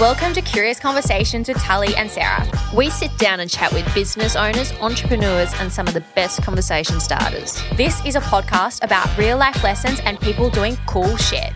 Welcome to Curious Conversations with Tully and Sarah. We sit down and chat with business owners, entrepreneurs, and some of the best conversation starters. This is a podcast about real life lessons and people doing cool shit.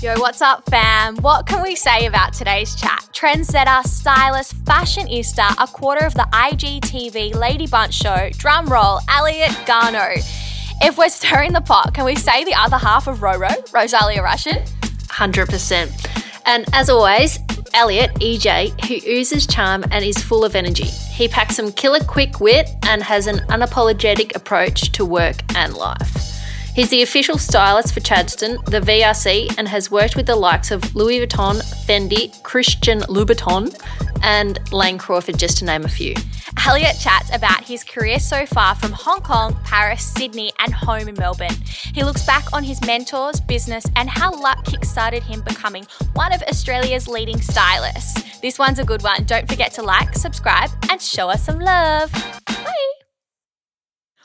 Yo, what's up, fam? What can we say about today's chat? Trendsetter, stylist, fashionista, a quarter of the IGTV Lady Bunch show, drum roll, Elliot Garnaut. If we're stirring the pot, can we say the other half of Roro, Rozalia Russian? 100%. And as always, Elliot, EJ, who oozes charm and is full of energy. He packs some killer quick wit and has an unapologetic approach to work and life. He's the official stylist for Chadstone, the VRC, and has worked with the likes of Louis Vuitton, Fendi, Christian Louboutin, and Lane Crawford, just to name a few. Elliot chats about his career so far from Hong Kong, Paris, Sydney, and home in Melbourne. He looks back on his mentors, business, and how luck kickstarted him becoming one of Australia's leading stylists. This one's a good one. Don't forget to like, subscribe, and show us some love. Bye.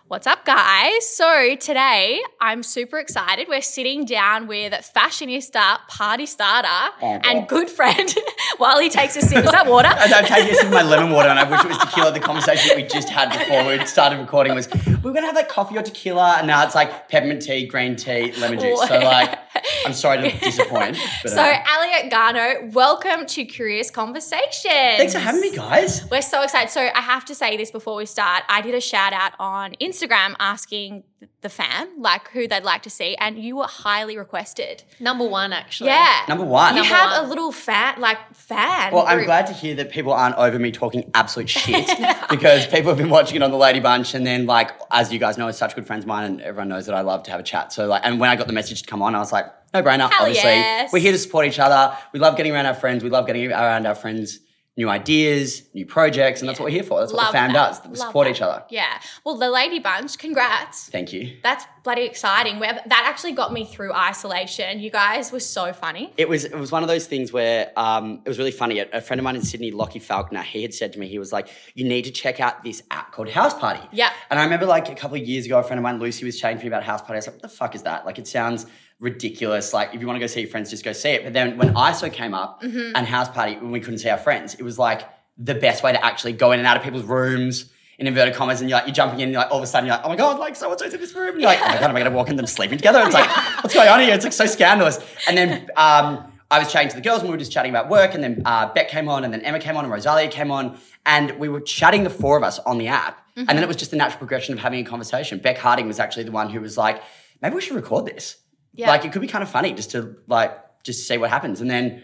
What's up, guys? So, today I'm super excited. We're sitting down with fashionista, party starter, Oh, and good friend while he takes a sip. Is that water? I'm taking a sip of my lemon water, and I wish it was tequila. The conversation that we just had before we started recording was we were gonna have like coffee or tequila, and now it's like peppermint tea, green tea, lemon juice. So like, I'm sorry to disappoint. But, So, uh, Elliot Garnaut, welcome to Curious Conversations. thanks for having me, guys. We're so excited. So, I have to say this before we start. I did a shout out on Instagram asking the fam like who they'd like to see, and you were highly requested. Number one, actually. Yeah, Number one. You Number have one. a little fan, like fan. Well, I'm glad to hear that people aren't over me talking absolute shit because people have been watching it on the Lady Bunch, and then like as you guys know, are such good friends of mine, and everyone knows that I love to have a chat. So like, and when I got the message to come on, I was like, no brainer. Hell Obviously, yes. we're here to support each other. We love getting around our friends. We love getting around our friends. New ideas, new projects, and that's what we're here for. That's what Love the fam that. does. We Love support that. each other. Yeah. Well, the Lady Bunch, congrats. Thank you. That's bloody exciting. We're- That actually got me through isolation. You guys were so funny. It was it was one of those things where um, it was really funny. A, a friend of mine in Sydney, Lockie Falconer, he had said to me, he was like, "You need to check out this app called House Party." Yeah. And I remember like a couple of years ago, a friend of mine, Lucy, was chatting to me about House Party. I was like, "What the fuck is that? Like, it sounds ridiculous. Like, if you want to go see your friends, just go see it." But then when ISO came up Mm-hmm. and House Party, when we couldn't see our friends, it was like the best way to actually go in and out of people's rooms. In inverted commas, and you're like you're jumping in, and like all of a sudden you're like, oh my god, like so and so's in this room, and you're like, oh my god, am I gonna walk in them sleeping together? It's like, what's going on here? It's like so scandalous. And then um, I was chatting to the girls, and we were just chatting about work, and then uh, Beck came on, and then Emma came on, and Rozalia came on, and we were chatting the four of us on the app, and then it was just the natural progression of having a conversation. Beck Harding was actually the one who was like, maybe we should record this. Yeah. Like it could be kind of funny just to like just see what happens, and then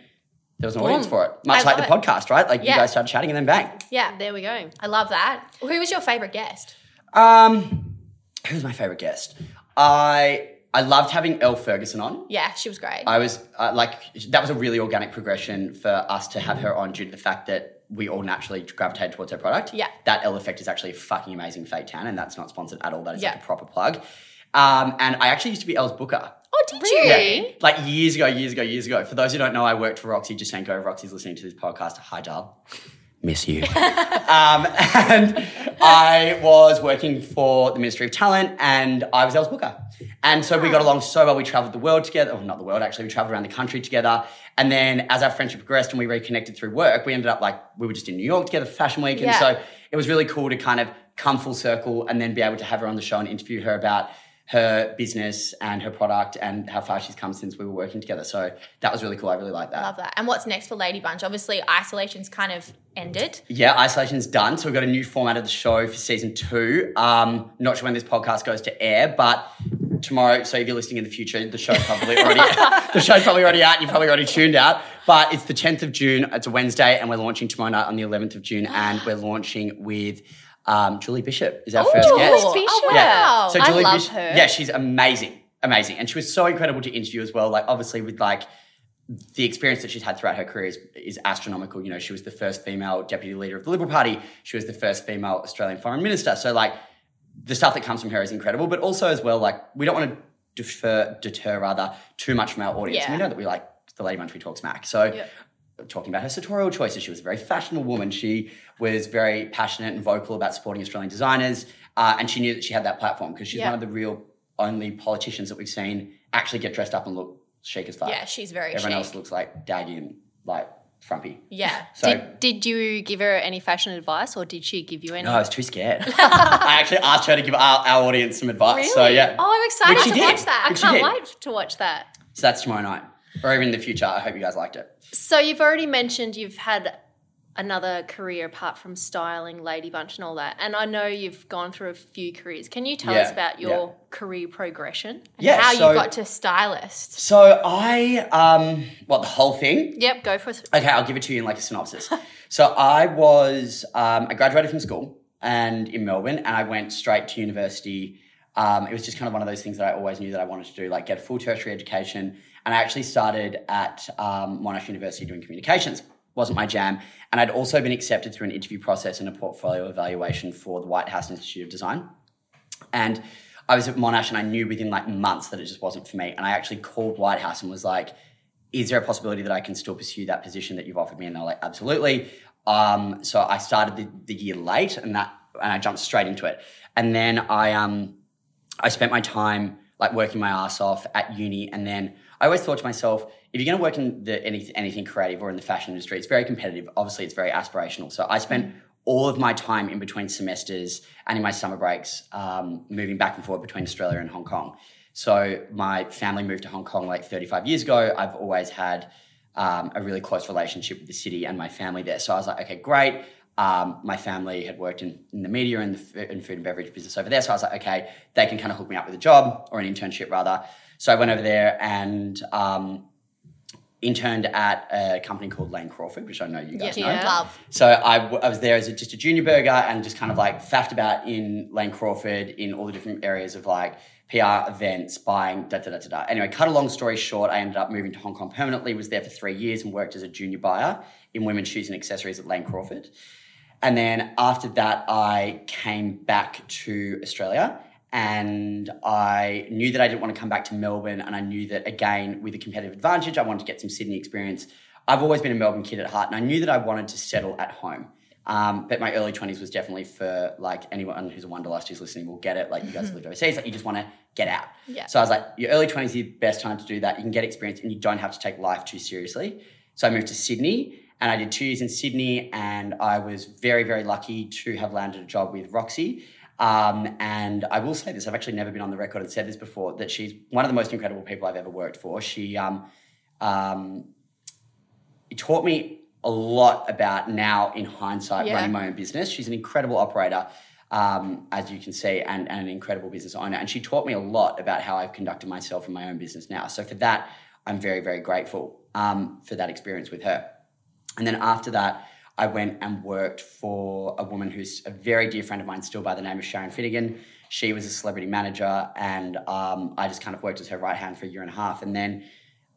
there was an audience for it, much I like the it. podcast, right? Like Yeah. you guys started chatting, and then bang. Yeah. There we go. I love that. Who was your favorite guest? Um, who's my favorite guest? I I loved having Elle Ferguson on. Yeah, she was great. I was uh, like, that was a really organic progression for us to have her on due to the fact that we all naturally gravitated towards her product. Yeah. That Elle effect is actually a fucking amazing fake tan, and that's not sponsored at all. That is Yeah. like a proper plug. Um, and I actually used to be Elle's booker. Oh, did you? Like years ago, years ago, years ago. For those who don't know, I worked for Roxy Jacenko. If Roxy's listening to this podcast, hi, Dal. Miss you. um, and I was working for the Ministry of Talent and I was Elle's booker. And so we got along so well. We traveled the world together. Well, not the world, actually. We traveled around the country together. And then as our friendship progressed and we reconnected through work, we ended up like, we were just in New York together for Fashion Week. And Yeah. so it was really cool to kind of come full circle and then be able to have her on the show and interview her about her business and her product and how far she's come since we were working together. So that was really cool. I really like that. Love that. And what's next for Lady Bunch? Obviously, isolation's kind of ended. Yeah, isolation's done. So we've got a new format of the show for season two. Um, not sure when this podcast goes to air, but tomorrow. So if you're listening in the future, the show's probably already the show's probably already out. and You've probably already tuned out. But it's the 10th of June. It's a Wednesday, and we're launching tomorrow night on the 11th of June, and we're launching with. Um, Julie Bishop is our Ooh, first Julie guest. Bishop. Oh, Yeah. wow. So I Julie love Bish- her. Yeah, she's amazing, amazing, and she was so incredible to interview as well. Like obviously with like the experience that she's had throughout her career is, is astronomical. You know, she was the first female deputy leader of the Liberal Party. She was the first female Australian foreign minister. So like the stuff that comes from her is incredible, but also as well like we don't want to defer deter rather too much from our audience. Yeah. We know that we like the Lady Bunch, we talk smack. So Yeah. Talking about her sartorial choices. She was a very fashionable woman. She was very passionate and vocal about supporting Australian designers, uh, and she knew that she had that platform because she's Yeah. one of the real only politicians that we've seen actually get dressed up and look chic as fuck. Yeah, she's very Everyone chic. else looks like daggy and like frumpy. Yeah. So Did, did you give her any fashion advice or did she give you any? no, I was too scared. I actually asked her to give our, our audience some advice. So yeah. Oh, I'm excited to did. watch that. I Which can't wait to watch that. So that's tomorrow night, or even in the future. I hope you guys liked it. So you've already mentioned you've had another career apart from styling, Lady Bunch, and all that. And I know you've gone through a few careers. Can you tell Yeah, us about your yeah. career progression? Yeah. How so, you got to stylist. So I um, what the whole thing? Yep, go for it. Okay, I'll give it to you in like a synopsis. so I was, um, I graduated from school and in Melbourne, and I went straight to university. Um, it was just kind of one of those things that I always knew that I wanted to do, like get a full tertiary education. And I actually started at um, Monash University doing communications. Wasn't my jam. And I'd also been accepted through an interview process and a portfolio evaluation for the White House Institute of Design. And I was at Monash and I knew within like months that it just wasn't for me. And I actually called White House and was like, is there a possibility that I can still pursue that position that you've offered me? And they're like, absolutely. Um, so I started the, the year late and that and I jumped straight into it. And then I um I spent my time like working my ass off at uni and then I always thought to myself, if you're going to work in the, any, anything creative or in the fashion industry, it's very competitive. Obviously, it's very aspirational. So I spent all of my time in between semesters and in my summer breaks um, moving back and forth between Australia and Hong Kong. So my family moved to Hong Kong like 35 years ago. I've always had um, a really close relationship with the city and my family there. So I was like, okay, great. Um, my family had worked in, in the media and the in food and beverage business over there. So I was like, okay, they can kind of hook me up with a job or an internship rather. So I went over there and um, interned at a company called Lane Crawford, which I know you guys know. Yeah. Love. So I, w- I was there as a, just a junior burger and just kind of like faffed about in Lane Crawford in all the different areas of like PR events, buying, da da da da da. Anyway, cut a long story short, I ended up moving to Hong Kong permanently, was there for three years and worked as a junior buyer in women's shoes and accessories at Lane Crawford. And then after that, I came back to Australia and I knew that I didn't want to come back to Melbourne. And I knew that, again, with a competitive advantage, I wanted to get some Sydney experience. I've always been a Melbourne kid at heart, and I knew that I wanted to settle at home. Um, but my early 20s was definitely for like anyone who's a Wanderlust who's listening will get it. Like you guys lived overseas, like you just want to get out. Yeah. So I was like, your early 20s is the best time to do that. You can get experience and you don't have to take life too seriously. So I moved to Sydney and I did two years in Sydney and I was very, very lucky to have landed a job with Roxy. Um, and I will say this, I've actually never been on the record and said this before, that she's one of the most incredible people I've ever worked for. She um, um, it taught me a lot about now in hindsight Yeah. running my own business. She's an incredible operator, um, as you can see, and, and an incredible business owner. And she taught me a lot about how I've conducted myself in my own business now. So for that, I'm very, very grateful um, for that experience with her. And then after that, I went and worked for a woman who's a very dear friend of mine, still by the name of Sharon Finnegan. She was a celebrity manager, and um, I just kind of worked as her right hand for a year and a half. And then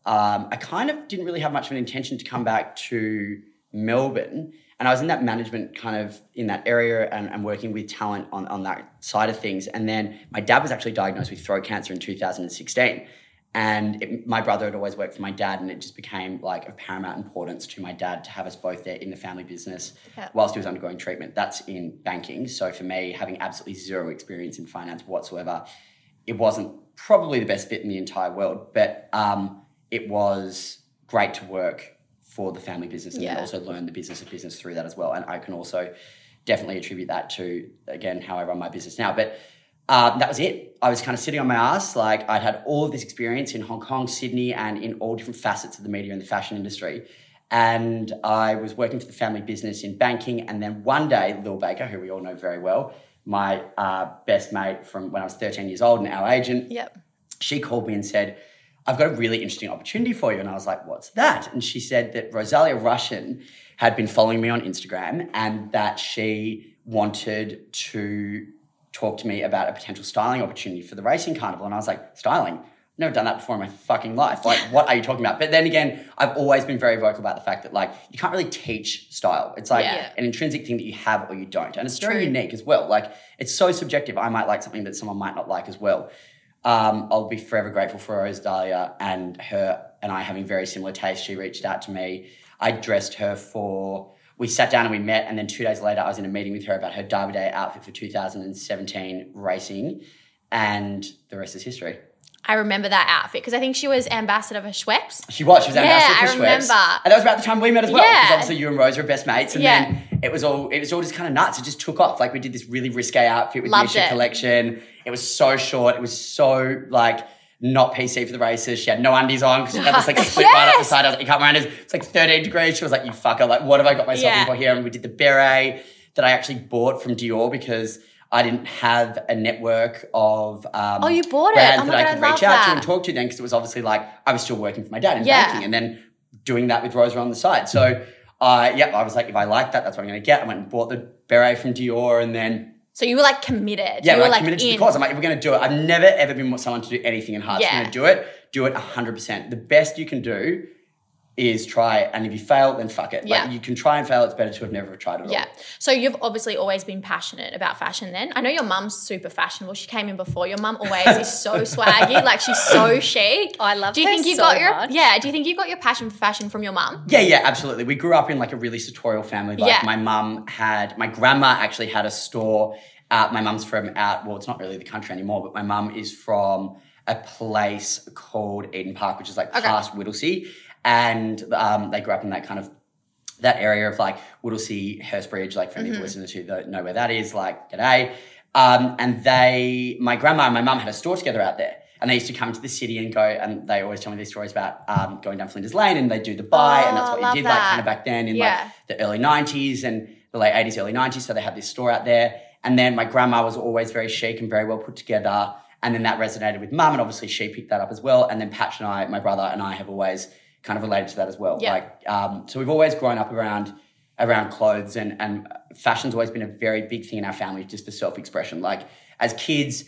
um, I kind of didn't really have much of an intention to come back to Melbourne. And I was in that management kind of in that area and, and working with talent on, on that side of things. And then my dad was actually diagnosed with throat cancer in 2016. And it, my brother had always worked for my dad, and it just became like of paramount importance to my dad to have us both there in the family business Yeah. whilst he was undergoing treatment. That's in banking. So for me, having absolutely zero experience in finance whatsoever, it wasn't probably the best fit in the entire world, but um, it was great to work for the family business and then Yeah. also learn the business of business through that as well. And I can also definitely attribute that to again how I run my business now. But um, that was it. I was kind of sitting on my ass. Like I'd had all of this experience in Hong Kong, Sydney, and in all different facets of the media and the fashion industry. And I was working for the family business in banking. And then one day, Lil Baker, who we all know very well, my uh, best mate from when I was 13 years old and our agent, Yep. she called me and said, I've got a really interesting opportunity for you. And I was like, what's that? And she said that Rozalia Russian had been following me on Instagram and that she wanted to talk to me about a potential styling opportunity for the racing carnival. And I was like, styling? Never done that before in my fucking life. Like, what are you talking about? But then again, I've always been very vocal about the fact that like you can't really teach style. It's like Yeah. an intrinsic thing that you have or you don't, and it's very unique as well. Like it's so subjective. I might like something that someone might not like as well. Um, I'll be forever grateful for Rozalia and her and I having very similar tastes. She reached out to me. I dressed her for. We sat down and we met, and then two days later, I was in a meeting with her about her Derby Day outfit for 2017 racing, and the rest is history. I remember that outfit because I think she was ambassador for Schweppes. She was. She was Yeah, ambassador for I Schweppes. remember. And that was about the time we met as well. Yeah. Because obviously you and Rose were best mates. And Yeah. then it was all it was all just kind of nuts. It just took off. Like we did this really risque outfit with Loved Misha it. collection. It was so short. It was so like not PC for the races. She had no undies on because she had this like split right up the side. I was like, you can't wear undies. It's like 13 degrees. She was like, you fucker. Like, what have I got myself Yeah. in for here? And we did the beret that I actually bought from Dior because I didn't have a network of um, Oh, you bought it? brands Oh that I could I reach out to that. and talk to then because it was obviously like I was still working for my dad in Yeah. banking and then doing that with Rosa on the side. So, uh, yeah, I was like, if I like that, that's what I'm going to get. I went and bought the beret from Dior and then, So you were like committed. yeah, you were like committed to the cause. I'm like, if we're going to do it, I've never ever been someone to do anything in heart. Yeah. I'm going to do it, do it 100%. The best you can do is try, and if you fail, then fuck it. Yeah. Like, you can try and fail. It's better to have never tried at all. Yeah. So you've obviously always been passionate about fashion then. I know your mum's super fashionable. She came in before. Your mum always is so swaggy. Like she's so chic. I love Do you her think you so got your much. Yeah, do you think you got your passion for fashion from your mum? Yeah, yeah, absolutely. We grew up in like a really sartorial family. Like Yeah. my mum had, my grandma actually had a store. Uh, my mum's from out, well, it's not really the country anymore, but my mum is from a place called Eden Park, which is like Okay. past Whittlesea. And um, they grew up in that kind of that area of like Whittlesea, Hurstbridge, like for any Mm-hmm. of the listeners who don't know where that is, like, g'day. Um, and they, my grandma and my mum had a store together out there. And they used to come to the city and go, and they always tell me these stories about um, going down Flinders Lane and they do the buy, and that's Oh, what you did, like kind of back then in Yeah. like the early 90s and the late 80s, early 90s. So they had this store out there. And then my grandma was always very chic and very well put together. And then that resonated with mum, and obviously she picked that up as well. And then Patch and I, my brother and I, have always kind of related to that as well. Yeah. Like, um, so we've always grown up around around clothes, and and fashion's always been a very big thing in our family, just for self expression. Like as kids,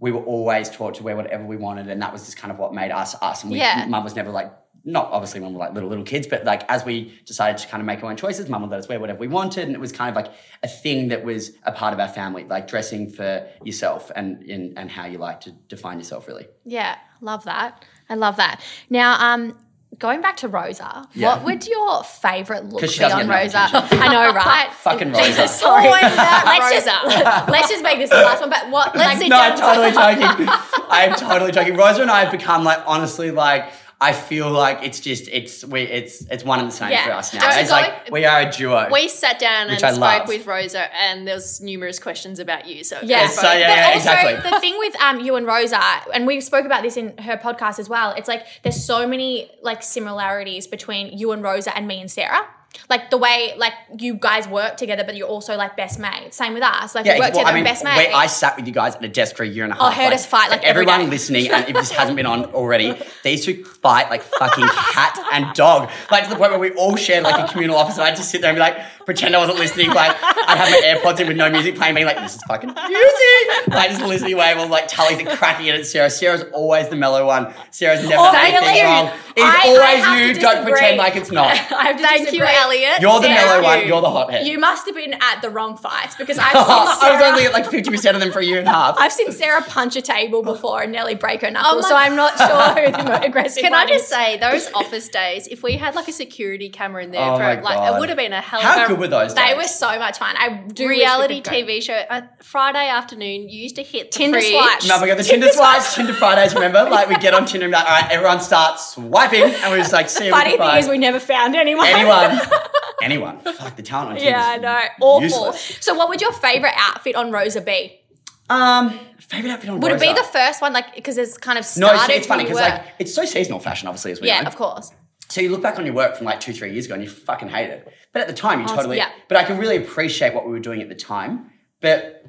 we were always taught to wear whatever we wanted, and that was just kind of what made us us. And we, Yeah. mum was never like. Not obviously when we were like little little kids, but like as we decided to kind of make our own choices, mum would let us wear whatever we wanted, and it was kind of like a thing that was a part of our family, like dressing for yourself and in, and how you like to define yourself, really. Yeah, love that. I love that. Now, um, going back to Rosa, Yeah. what would your favorite look be on Rosa? I know, right? Fucking Rosa. Sorry. Let's just let's just make this the last one. But what? like, sit No, I'm totally joking. I'm totally joking. Rosa and I have become like honestly like I feel like it's just it's we it's it's one and the same Yeah. for us now. It's like we are a duo. We sat down and I spoke love. with Rosa, and there was numerous questions about you. So Yeah. So, yeah, but yeah, also exactly. the thing with um, you and Rosa, and we spoke about this in her podcast as well. It's like there's so many like similarities between you and Rosa and me and Sarah. Like the way like you guys work together, but you're also like best mates. Same with us. Like yeah, we work well, together I mean, best mates. I sat with you guys at a desk for a year and a Oh, half. heard us fight, like, everyone day. listening, and if this hasn't been on already, these two fight like fucking cat and dog, like to the point where we all shared like a communal office, and I'd just sit there and be like, pretend I wasn't listening, like I'd have my AirPods in with no music playing, being like, this is fucking music, like just listening away while like Tully's like, cracking it at Sarah. Sarah's always the mellow one. Sarah's never Oh, done anything really? wrong. It's I- I always have you. Don't pretend like it's not. I have to Thank you. Elliot. You're the Sarah, mellow one. you- You're the hothead. You must have been at the wrong fights because I've oh, seen. I was only at like 50% of them for a year and a half. I've seen Sarah punch a table before and nearly break her knuckles, oh my- so I'm not sure who the more aggressive Can I just is. say those office days? If we had like a security camera in there Oh for like, God. it would have been a hell of a good were those They days? were so much fun. I do wish reality could. TV show. Uh, Friday afternoon, you used to hit the Tinder fridge. swipes. No, we got the Tinder swipes, Tinder Fridays, remember? Like, we get on Tinder and be like, all right, everyone starts swiping. And we're just like, see Funny we thing can is, we never found anyone. Anyone. Anyone. Fuck, the talent on Tinder. yeah, I know. Awful. Useless. So, what would your favorite outfit on Rosa be? Um, favorite outfit on Rosa. Would it be the first one, like because it's kind of No, started? it's, it's funny because like it's so seasonal fashion, obviously, as we yeah, know. of course. So you look back on your work from like two, three years ago and you fucking hate it. But at the time, you totally. yeah. But I can really appreciate what we were doing at the time. But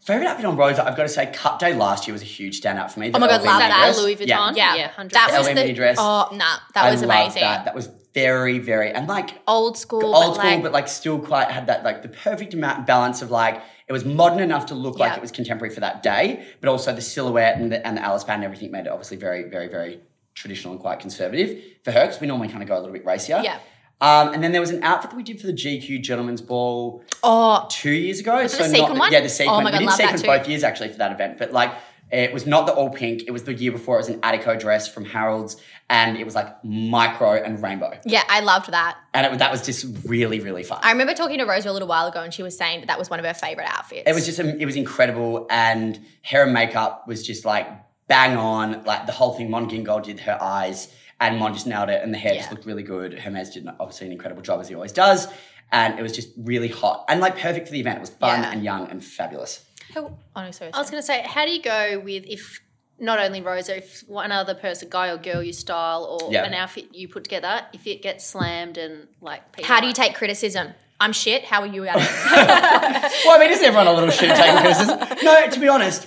Favorite outfit on Rose, I've got to say, Cup Day last year was a huge standout for me. Oh my God, love that. dress. Louis Vuitton. Yeah. Yeah, Yeah, 100%. that was LV the mini dress. Oh, nah, that I was loved amazing. That. that was very, very, and like Old school, old but school, like, but like still quite had that like the perfect amount balance of like it was modern enough to look like it was contemporary for that day, but also the silhouette and the, and the Alice band and everything made it obviously very, very, very traditional and quite conservative for her because we normally kind of go a little bit racier. Yeah. Um, and then there was an outfit that we did for the GQ Gentlemen's Ball oh, two years ago. The sequin not, one? Yeah, the sequin. Oh God, we did sequins both years actually for that event, but like it was not the all pink. It was the year before. It was an Attico dress from Harrolds, and it was like micro and rainbow, yeah, I loved that. and it, that was just really, really fun. I remember talking to Rosa a little while ago, and she was saying that that was one of her favorite outfits. It was just it was incredible, and hair and makeup was just like bang on. Like the whole thing, Mon Gingold did her eyes, and Mon just nailed it, and the hair just looked really good. Hermes did obviously an incredible job as he always does, and it was just really hot and like perfect for the event. It was fun Yeah. and young and fabulous. Who- oh, no, sorry. I was going to say, how do you go with if not only Rosa, if one other person, guy or girl, you style or Yeah. an outfit you put together, if it gets slammed and like people How do you like- take criticism? I'm shit. How are you at it? well, I mean, isn't everyone a little shit taking criticism? No, to be honest,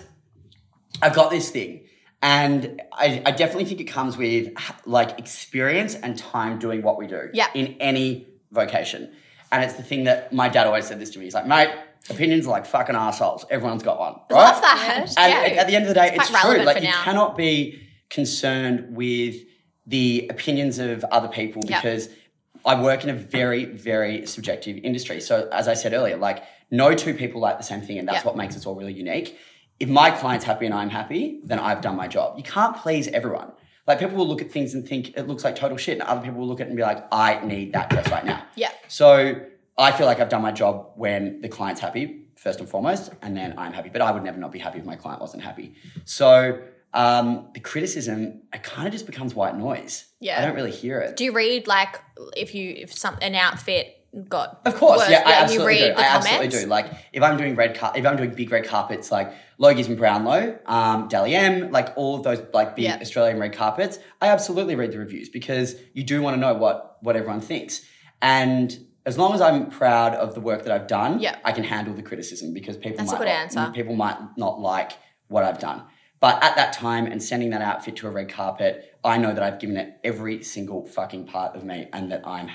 I've got this thing, and I, I definitely think it comes with like experience and time doing what we do Yeah. in any vocation. And it's the thing that my dad always said this to me. He's like, mate, opinions are like fucking assholes. Everyone's got one, right? Love that. And Yeah. at the end of the day, It's it's, true. Like you now. cannot be concerned with the opinions of other people Yeah. because I work in a very, very subjective industry. So as I said earlier, like no two people like the same thing, and that's Yeah. what makes us all really unique. If my client's happy and I'm happy, then I've done my job. You can't please everyone. Like people will look at things and think it looks like total shit, and other people will look at it and be like, I need that dress right now. Yeah. So I feel like I've done my job when the client's happy, first and foremost, and then I'm happy. But I would never not be happy if my client wasn't happy. So um, the criticism, it kind of just becomes white noise. Yeah. I don't really hear it. Do you read like if you if some an outfit got Of course, worse, yeah, I absolutely do. I absolutely do. Like if I'm doing red car, if I'm doing big red carpets, like Logies and Brownlow, um, Dally M, like all of those like big Yeah. Australian red carpets, I absolutely read the reviews because you do want to know what what everyone thinks. And as long as I'm proud of the work that I've done, Yeah. I can handle the criticism because people That's a might good not, answer. people might not like what I've done. But at that time and sending that outfit to a red carpet, I know that I've given it every single fucking part of me and that I'm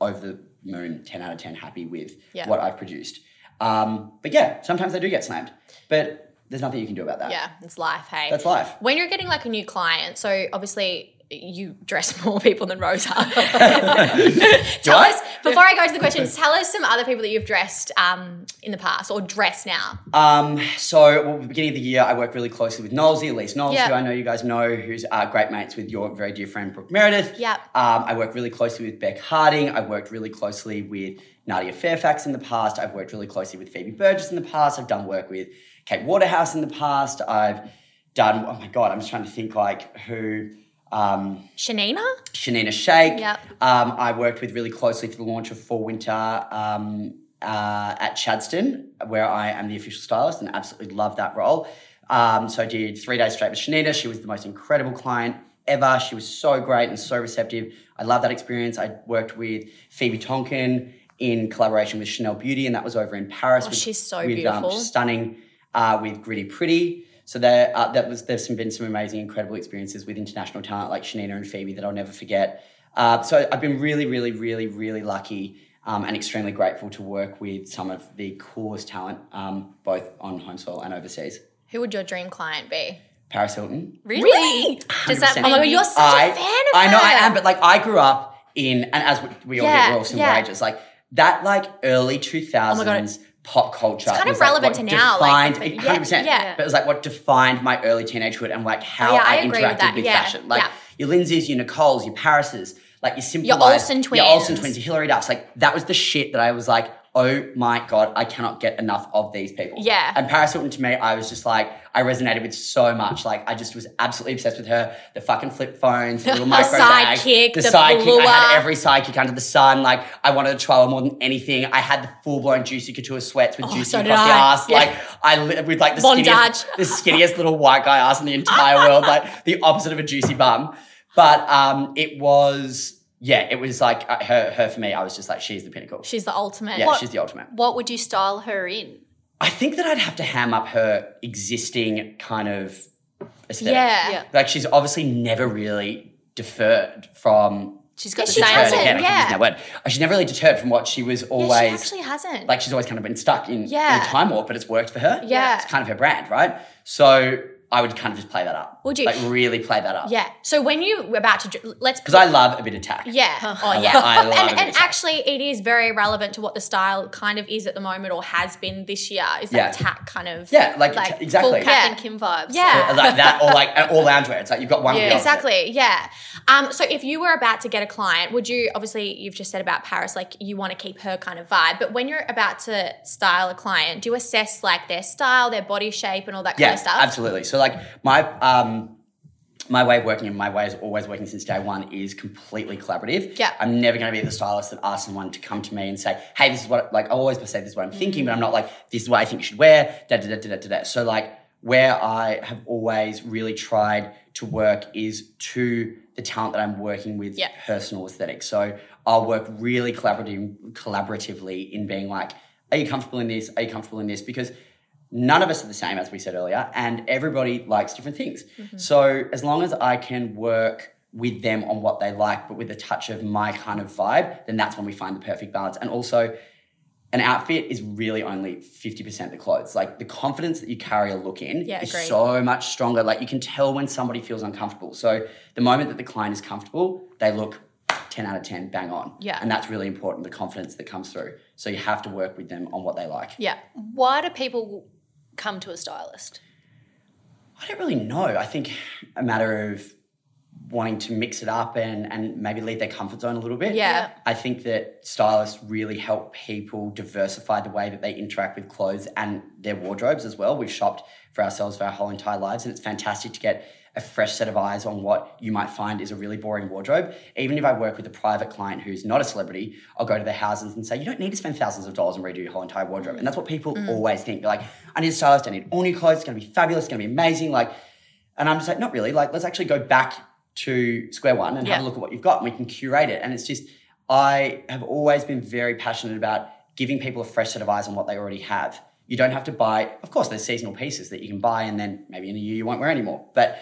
over the moon, 10 out of 10 happy with Yeah. what I've produced. Um, but yeah, sometimes they do get slammed, but there's nothing you can do about that. Yeah, it's life. Hey, That's life. When you're getting like a new client, so obviously you dress more people than Rosa. tell I? us before I go to the questions. Tell us some other people that you've dressed um, in the past or dress now. Um, so, well, at the beginning of the year, I work really closely with Knowlesy, Elise Knowles, Yeah. who I know you guys know, who's uh, great mates with your very dear friend Brooke Meredith. Yeah. Um, I work really closely with Beck Harding. I've worked really closely with Nadia Fairfax in the past. I've worked really closely with Phoebe Burgess in the past. I've done work with Kate Waterhouse in the past. I've done, oh my God, I'm just trying to think like who. Um, Shanina? Shanina Shake. Yep. Um, I worked with really closely for the launch of Fall Winter um, uh, at Chadstone, where I am the official stylist and absolutely love that role. Um, so I did three days straight with Shanina. She was the most incredible client ever. She was so great and so receptive. I love that experience. I worked with Phoebe Tonkin in collaboration with Chanel Beauty, and that was over in Paris. with- Oh, she's so with, beautiful. stunning uh, with Gritty Pretty. So there, uh, that was there's some, been some amazing, incredible experiences with international talent like Shanina and Phoebe that I'll never forget. Uh, so I've been really, really, really, really lucky um, and extremely grateful to work with some of the coolest talent, um, both on home soil and overseas. Who would your dream client be? Paris Hilton. Really? Does that mean Oh my god, you- you're such I, a fan of I know her. I am, but like I grew up in, and as we, we all Yeah, did, we're all similar yeah. ages, like that like early 2000s pop culture. It's kind of was, like, relevant to now, like, Defined, yeah, 100%. yeah. But it was like what defined my early teenagehood and like how yeah, I, I interacted with with yeah, fashion. Like yeah. your Lindsays, your Nicoles, your Paris's, like your Simple Your Olsen Your Olsen twins. twins, your Hilary Duffs. Like that was the shit that I was like, oh my God, I cannot get enough of these people. Yeah. And Paris Hilton to me, I was just like, I resonated with so much. Like I just was absolutely obsessed with her. The fucking flip phones, the little micro bag, sidekick, the, the sidekick. I had every sidekick under the sun. Like I wanted a chihuahua more than anything. I had the full blown Juicy Couture sweats with Juicy Oh, so across the ass. Yeah. Like I li- with like the Bondage. skinniest, the skinniest little white guy ass in the entire world. Like the opposite of a juicy bum. But um, it was yeah, it was like uh, her her for me. I was just like she's the pinnacle. She's the ultimate. yeah, What- she's the ultimate. What would you style her in? I think that I'd have to ham up her existing kind of aesthetic. Yeah. Yeah. Like she's obviously never really deferred from She's got Yeah, the she same hasn't, again, yeah. that word. Uh, She's never really deterred from what she was Yeah, always she actually hasn't. like she's always kind of been stuck in, Yeah. in time warp, but it's worked for her. Yeah. It's kind of her brand, right? So I would kind of just play that up. Would you? Like really play that up. yeah. So when you were about to, let's Because I love a bit of tack. Yeah. Oh, I yeah. lo- I love a and bit and of tack. actually, it is very relevant to what the style kind of is at the moment, or has been this year. Is that Yeah. tack kind of? Yeah, like, Like, t- exactly. full Yeah. Kath and Kim vibes. Yeah. Uh, like that, or like all loungewear. It's like you've got one. Yeah. of the opposite. Exactly. Yeah. Um, so if you were about to get a client, would you obviously you've just said about Paris, like you want to keep her kind of vibe, but when you're about to style a client, do you assess like their style, their body shape, and all that kind Yeah, of stuff? absolutely. So like my um my way of working and my way is always working since day one is completely collaborative. Yeah. I'm never going to be the stylist that asks someone to come to me and say, "Hey, this is what like I always say this is what I'm thinking," but I'm not like this is what I think you should wear. Da da da da da da. da. So like where I have always really tried to work is to the talent that I'm working with Yeah. personal aesthetic. So I'll work really collaborative, collaboratively in being like, are you comfortable in this? Are you comfortable in this? Because none of us are the same, as we said earlier, and everybody likes different things. Mm-hmm. So as long as I can work with them on what they like, but with a touch of my kind of vibe, then that's when we find the perfect balance. And also, an outfit is really only 50% the clothes. Like the confidence that you carry a look in Yeah, is agreed. so much stronger. Like you can tell when somebody feels uncomfortable. So the moment that the client is comfortable, they look 10 out of 10 bang on. Yeah. And that's really important, the confidence that comes through. So you have to work with them on what they like. yeah. Why do people come to a stylist? I don't really know. I think a matter of wanting to mix it up and, and maybe leave their comfort zone a little bit. Yeah. I think that stylists really help people diversify the way that they interact with clothes and their wardrobes as well. We've shopped for ourselves for our whole entire lives, and it's fantastic to get a fresh set of eyes on what you might find is a really boring wardrobe. Even if I work with a private client who's not a celebrity, I'll go to their houses and say, you don't need to spend thousands of dollars and redo your whole entire wardrobe. And that's what people mm. always think. They're like, I need a stylist, I need all new clothes, it's gonna be fabulous, it's gonna be amazing. Like, and I'm just like, not really. Like, let's actually go back to square one and have a look at what you've got and we can curate it. And it's just, I have always been very passionate about giving people a fresh set of eyes on what they already have. You don't have to buy, of course, there's seasonal pieces that you can buy and then maybe in a year you won't wear anymore. But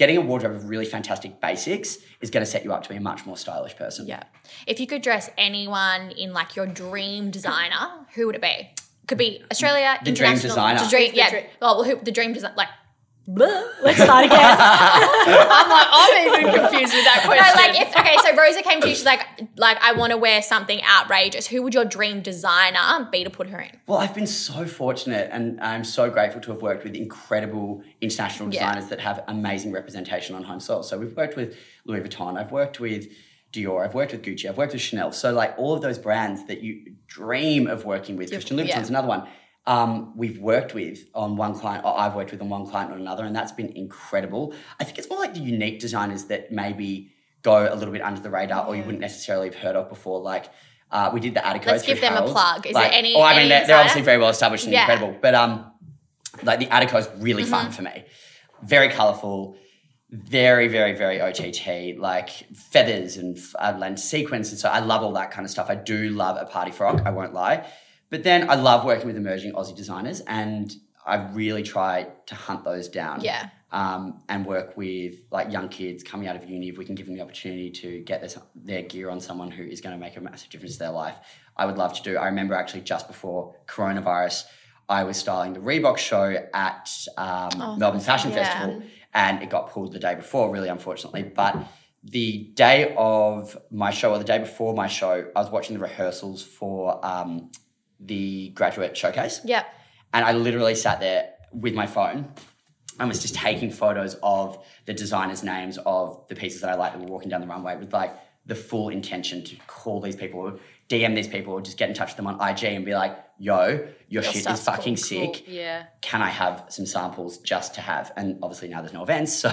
getting a wardrobe of really fantastic basics is going to set you up to be a much more stylish person. Yeah. If you could dress anyone in like your dream designer, who would it be? Could be Australia, The dream international. designer. The dream, The yeah. dream- well, who, the dream design, like. Blah. Let's start again. I'm like, I'm even confused with that question. no, question. like if okay, so Rosa came to you, she's like, like I want to wear something outrageous. Who would your dream designer be to put her in? Well, I've been so fortunate and I'm so grateful to have worked with incredible international Yeah. designers that have amazing representation on home soil. So we've worked with Louis Vuitton, I've worked with Dior, I've worked with Gucci, I've worked with Chanel. So like all of those brands that you dream of working with, Christian Louboutin's yeah. another one. Um, we've worked with on one client, or I've worked with on one client on another, and that's been incredible. I think it's more like the unique designers that maybe go a little bit under the radar or you wouldn't necessarily have heard of before. Like uh, we did the Attico. Let's give them a plug. Is there any- Oh, I mean, they're, they're obviously very well established and Yeah. incredible, but um, like the Attico is really Mm-hmm. fun for me. Very colourful, very, very, very OTT, like feathers and uh, and sequins, and so I love all that kind of stuff. I do love a party frock. I won't lie, but then I love working with emerging Aussie designers, and I really try to hunt those down. Yeah. Um, and work with like young kids coming out of uni if we can give them the opportunity to get this, their gear on someone who is going to make a massive difference to their life. I would love to do. I remember actually just before coronavirus, I was styling the Reebok show at um, Melbourne Fashion yeah. Festival, and it got pulled the day before, really unfortunately. But the day of my show, or the day before my show, I was watching the rehearsals for um, the graduate showcase. Yep. And I literally sat there with my phone and was just taking photos of the designers' names of the pieces that I liked that were walking down the runway with like the full intention to call these people, DM these people, or just get in touch with them on IG and be like, yo, your, shit is fucking cool, sick. yeah. Can I have some samples just to have? And obviously now there's no events, so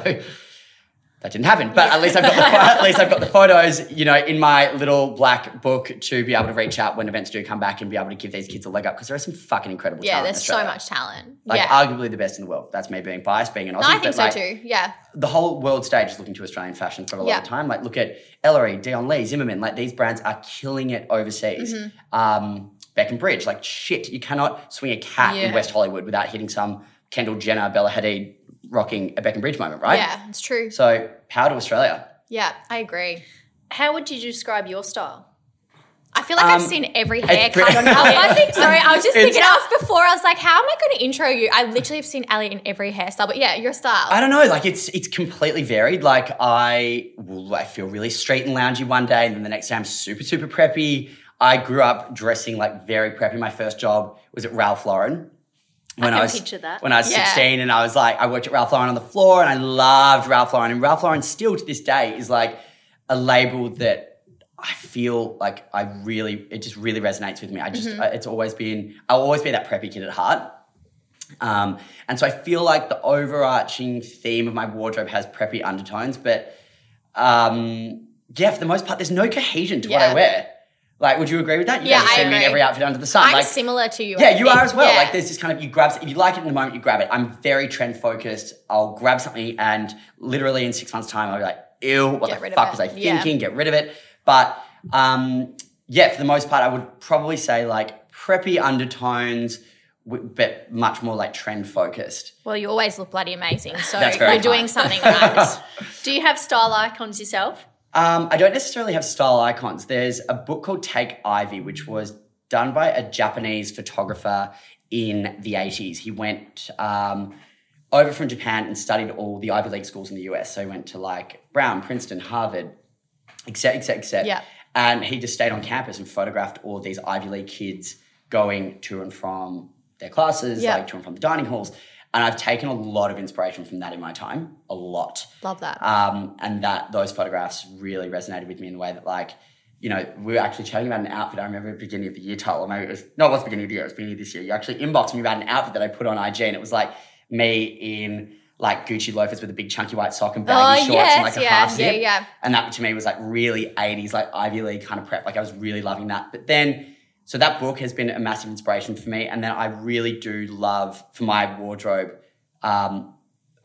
that didn't happen. But at least I've got the at least I've got the photos, you know, in my little black book to be able to reach out when events do come back and be able to give these kids a leg up because there are some fucking incredible Yeah, talent in there's so much talent. Like yeah. arguably the best in the world. That's me being biased, being an Aussie. No, I think so like, too. Yeah. The whole world stage is looking to Australian fashion for a lot Yeah. of time. Like look at Ellery, Dion Lee, Zimmermann. Like these brands are killing it overseas. Mm-hmm. Um, Bec & Bridge. Like shit, you cannot swing a cat in West Hollywood without hitting some Kendall Jenner, Bella Hadid rocking a Bec & Bridge moment, right? Yeah, it's true. So power to Australia. Yeah, I agree. How would you describe your style? I feel like I've Um, seen every haircut pretty- on Elliot. I think, sorry, I was just thinking of before. I was like, how am I going to intro you? I literally have seen Elliot in every hairstyle. But yeah, your style. I don't know, like it's it's completely varied. Like I will I feel really straight and loungy one day, and then the next day I'm super, super preppy. I grew up dressing like very preppy. My first job was at Ralph Lauren. When can was picture that. when I was Yeah. 16 and I was like, I worked at Ralph Lauren on the floor and I loved Ralph Lauren. And Ralph Lauren still to this day is like a label that I feel like I really, it just really resonates with me. I just, I- it's always been, I'll always be that preppy kid at heart. Um, and so I feel like the overarching theme of my wardrobe has preppy undertones, but um, yeah, for the most part, there's no cohesion to what I wear. Like, would you agree with that? You Yeah, guys I agree. every outfit under the sun. I'm like, similar to you. yeah, you are as well. Yeah. Like there's this kind of you grab if you like it in the moment, you grab it. I'm very trend focused. I'll grab something and literally in six months' time, I'll be like, ew, what Get the fuck was I Yeah. thinking? Get rid of it. But um, yeah, for the most part, I would probably say like preppy undertones, but much more like trend focused. Well, you always look bloody amazing. So you're doing something right. Do you have style icons yourself? Um, I don't necessarily have style icons. There's a book called Take Ivy, which was done by a Japanese photographer in the 80s. He went um, over from Japan and studied all the Ivy League schools in the US. So he went to like Brown, Princeton, Harvard, et cetera, et cetera, et cetera. Yeah. And he just stayed on campus and photographed all these Ivy League kids going to and from their classes, Yeah. like to and from the dining halls. And I've taken a lot of inspiration from that in my time, a lot. Love that. Um, and that those photographs really resonated with me in the way that, like, you know, we were actually chatting about an outfit. I remember at the beginning of the year, title, maybe it was no, it was beginning of the year. It was beginning of this year. You actually inboxed me about an outfit that I put on IG, and it was like me in like Gucci loafers with a big chunky white sock and baggy Oh, shorts yes, and like a yeah, half zip. yeah, yeah. And that to me was like really 80s, like Ivy League kind of prep. Like I was really loving that. But then, so that book has been a massive inspiration for me. And then I really do love for my wardrobe. Um,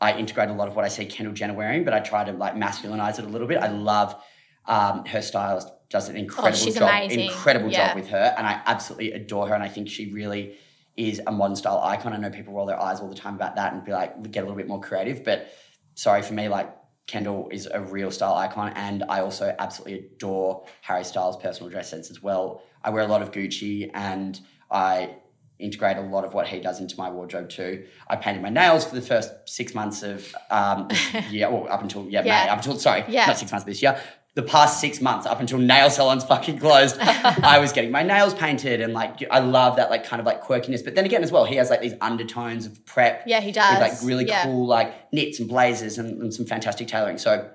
I integrate a lot of what I see Kendall Jenner wearing, but I try to like masculinize it a little bit. I love um, her stylist does an incredible Oh, she's job, amazing. incredible Yeah. job with her, and I absolutely adore her. And I think she really is a modern style icon. I know people roll their eyes all the time about that and be like, get a little bit more creative. But sorry for me, like Kendall is a real style icon, and I also absolutely adore Harry Styles' personal dress sense as well. I wear a lot of Gucci, and I integrate a lot of what he does into my wardrobe too. I painted my nails for the first six months of um, year, well, up until yeah, Yeah. May, up until sorry, Yeah. not six months of this year. The past six months, up until nail salons fucking closed, I was getting my nails painted, and like I love that like kind of like quirkiness. But then again, as well, he has like these undertones of prep. Yeah, he does. With like really Yeah. cool like knits and blazers and, and some fantastic tailoring. So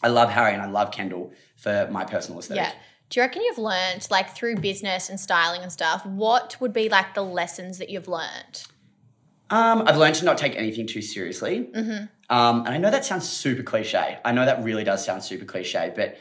I love Harry and I love Kendall for my personal aesthetic. Yeah. Do you reckon you've learned, like through business and styling and stuff, what would be like the lessons that you've learned? Um, I've learned to not take anything too seriously. Um, and I know that sounds super cliche. I know that really does sound super cliche, but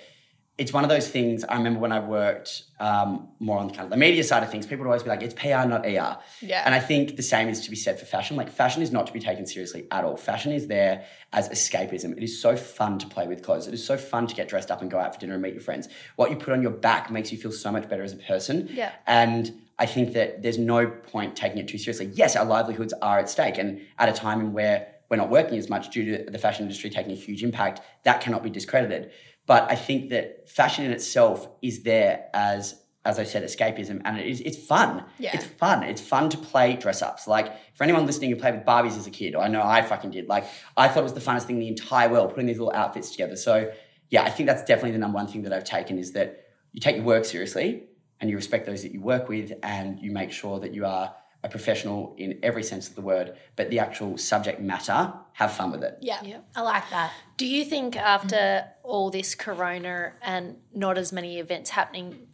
it's one of those things. I remember when I worked um, more on kind of the media side of things, people would always be like, it's PR, not ER. Yeah. And I think the same is to be said for fashion. Like, fashion is not to be taken seriously at all. Fashion is there as escapism. It is so fun to play with clothes. It is so fun to get dressed up and go out for dinner and meet your friends. What you put on your back makes you feel so much better as a person. Yeah. And I think that there's no point taking it too seriously. Yes, our livelihoods are at stake, and at a time in where we're not working as much due to the fashion industry taking a huge impact, that cannot be discredited. But I think that fashion in itself is there as, as I said, escapism, and it is it's fun. Yeah. It's fun. It's fun to play dress ups. Like for anyone listening who played with Barbies as a kid, I know I fucking did. Like I thought it was the funnest thing in the entire world, putting these little outfits together. So yeah, I think that's definitely the number one thing that I've taken is that you take your work seriously and you respect those that you work with and you make sure that you are a professional in every sense of the word, but the actual subject matter, have fun with it. Yeah. I like that. Do you think after all this corona and not as many events happening,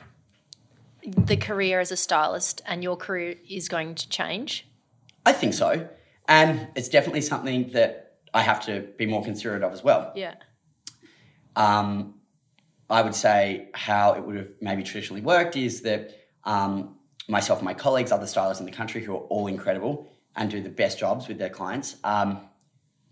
the career as a stylist and your career is going to change? I think so. And it's definitely something that I have to be more considerate of as well. Yeah. um, I would say how it would have maybe traditionally worked is that um, myself and my colleagues, other stylists in the country who are all incredible and do the best jobs with their clients, um,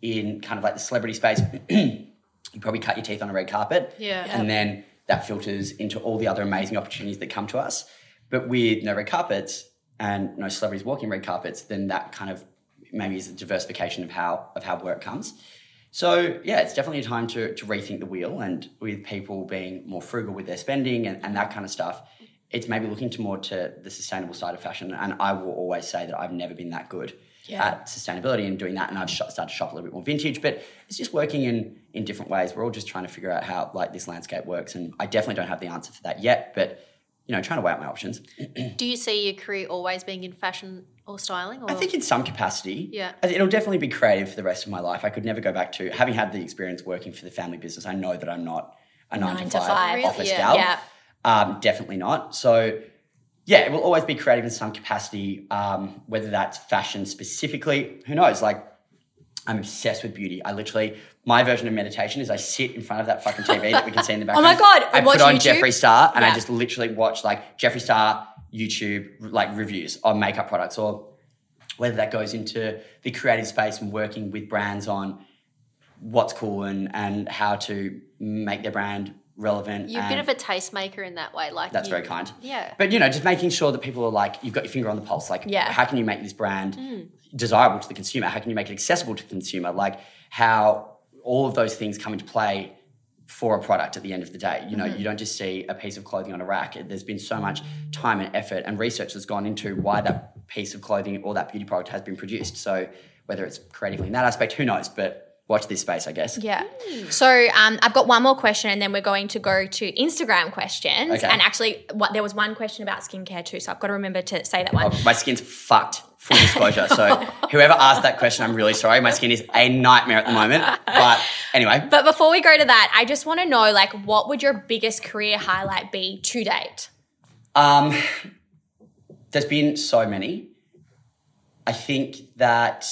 in kind of like the celebrity space, you probably cut your teeth on a red carpet. Yeah. And then that filters into all the other amazing opportunities that come to us. But with no red carpets and no celebrities walking red carpets, then that kind of maybe is a diversification of how of how work comes. So yeah, it's definitely a time to to rethink the wheel, and with people being more frugal with their spending and, and that kind of stuff, it's maybe looking to more to the sustainable side of fashion. And I will always say that I've never been that good at sustainability and doing that, and I've sh- started to shop a little bit more vintage. But it's just working in in different ways. We're all just trying to figure out how like this landscape works, and I definitely don't have the answer for that yet. But you know, trying to weigh out my options. Do you see your career always being in fashion or styling? Or? I think in some capacity. Yeah. It'll definitely be creative for the rest of my life. I could never go back to having had the experience working for the family business. I know that I'm not a nine, Nine to five, five. office Yeah. gal. Yeah. Um, definitely not. So yeah, it will always be creative in some capacity. Um, whether that's fashion specifically, who knows? Like I'm obsessed with beauty. I literally my version of meditation is I sit in front of that fucking TV that we can see in the background. Oh my. God, I watch put on YouTube? Jeffree Star and I just literally watch like Jeffree Star YouTube like reviews on makeup products or whether that goes into the creative space and working with brands on what's cool and, and how to make their brand relevant. You're a bit of a tastemaker in that way. Like that's you- very kind. Yeah. But you know, just making sure that people are like, you've got your finger on the pulse. Like, Yeah. how can you make this brand mm. desirable to the consumer? How can you make it accessible to the consumer? Like, how all of those things come into play for a product at the end of the day. You know, mm-hmm. you don't just see a piece of clothing on a rack. There's been so mm-hmm. much time and effort and research that's gone into why that piece of clothing or that beauty product has been produced. So whether it's creatively in that aspect, who knows? But watch this space, I guess. Yeah. So um, I've got one more question, and then we're going to go to Instagram questions. Okay. And actually, what, there was one question about skincare too, so I've got to remember to say that one. Oh, my skin's fucked. Full disclosure. So whoever asked that question, I'm really sorry. My skin is a nightmare at the moment. But anyway, But before we go to that, I just want to know, like, what would your biggest career highlight be to date? um, there's been so many. I think that